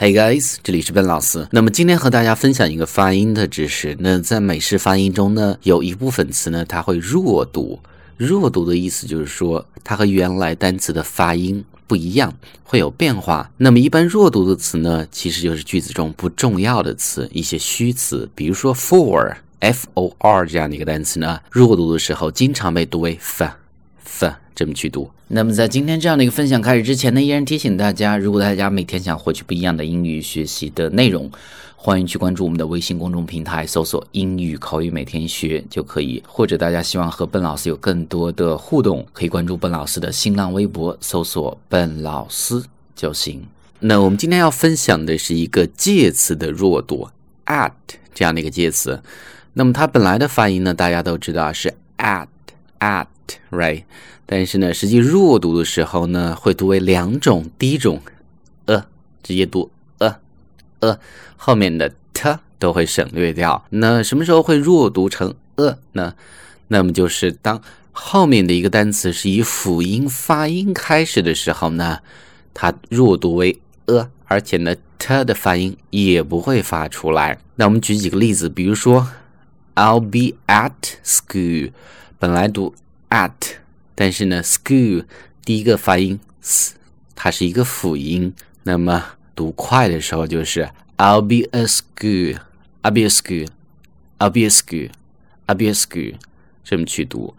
Hey guys，这里是笨老师。那么今天和大家分享一个发音的知识。那在美式发音中呢，有一部分词呢，它会弱读。弱读的意思就是说，它和原来单词的发音不一样，会有变化。那么一般弱读的词呢，其实就是句子中不重要的词，一些虚词，比如说 for，f o r 这样的一个单词呢，弱读的时候经常被读为 f f 这么去读。那么在今天这样的一个分享开始之前呢，依然提醒大家，如果大家每天想获取不一样的英语学习的内容，欢迎去关注我们的微信公众平台，搜索“英语口语每天学”就可以。或者大家希望和笨老师有更多的互动，可以关注笨老师的新浪微博，搜索“笨老师”就行。那我们今天要分享的是一个介词的弱读，at 这样的一个介词。那么它本来的发音呢，大家都知道是 at at Right，但是呢，实际弱读的时候呢，会读为两种。第一种，呃，直接读呃呃，后面的 t 都会省略掉。那什么时候会弱读成呃呢？那么就是当后面的一个单词是以辅音发音开始的时候呢，它弱读为呃，而且呢 t 的发音也不会发出来。那我们举几个例子，比如说 I'll be at school，本来读 at。但是呢，school 第一个发音 s，它是一个辅音。那么读快的时候就是 I'll be a school，I'll be a school，I'll be a school，I'll be a school，这么去读。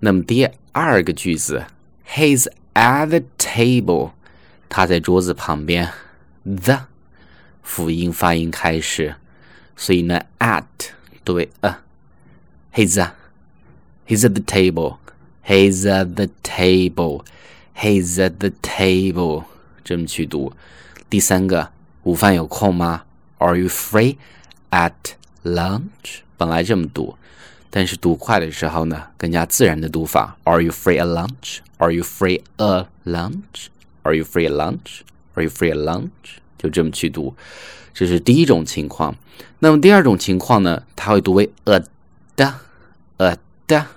那么第二个句子，He's at the table，他在桌子旁边，the 辅音发音开始，所以呢，at 读为 a，He's a，He's at the table。He's at the table. He's at the table. 这么去读。第三个，午饭有空吗？Are you free at lunch？本来这么读，但是读快的时候呢，更加自然的读法。Are you free at lunch？Are you free at lunch？Are you free at lunch？Are you free at lunch？就这么去读。这是第一种情况。那么第二种情况呢，它会读为 a 的，a 的。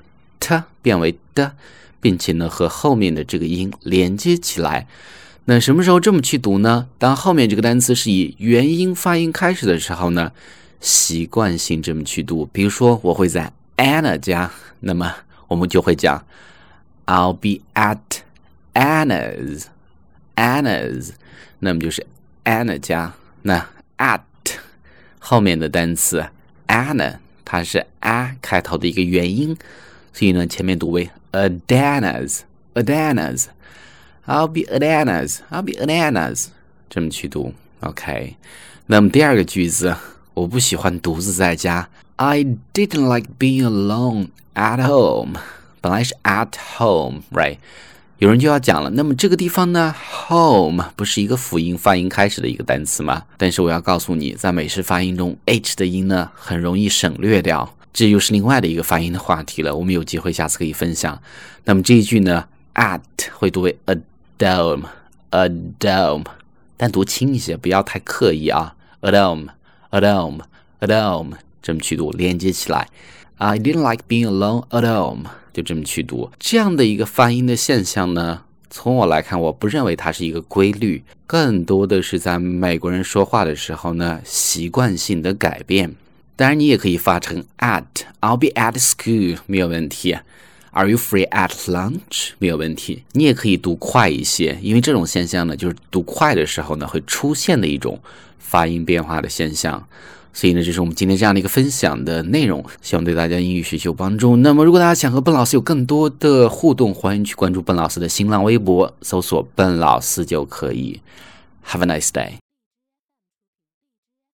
T 变为的，并且呢和后面的这个音连接起来。那什么时候这么去读呢？当后面这个单词是以元音发音开始的时候呢，习惯性这么去读。比如说，我会在 Anna 家，那么我们就会讲 I'll be at Anna's Anna's，那么就是 Anna 家。那 at 后面的单词 Anna，它是 a 开头的一个元音。所以呢，前面读为 Adanas，Adanas，I'll be Adanas，I'll be Adanas，这么去读，OK。那么第二个句子，我不喜欢独自在家，I didn't like being alone at home。本来是 at home，right？有人就要讲了，那么这个地方呢，home 不是一个辅音发音开始的一个单词吗？但是我要告诉你，在美式发音中，h 的音呢，很容易省略掉。这又是另外的一个发音的话题了，我们有机会下次可以分享。那么这一句呢，at 会读为 a dome，a dome，但读轻一些，不要太刻意啊，a dome，a dome，a dome，这么去读，连接起来。I didn't like being alone at home，就这么去读。这样的一个发音的现象呢，从我来看，我不认为它是一个规律，更多的是在美国人说话的时候呢，习惯性的改变。当然，你也可以发成 at，I'll be at school 没有问题。Are you free at lunch 没有问题。你也可以读快一些，因为这种现象呢，就是读快的时候呢会出现的一种发音变化的现象。所以呢，这是我们今天这样的一个分享的内容，希望对大家英语学习有帮助。那么，如果大家想和笨老师有更多的互动，欢迎去关注笨老师的新浪微博，搜索“笨老师”就可以。Have a nice day.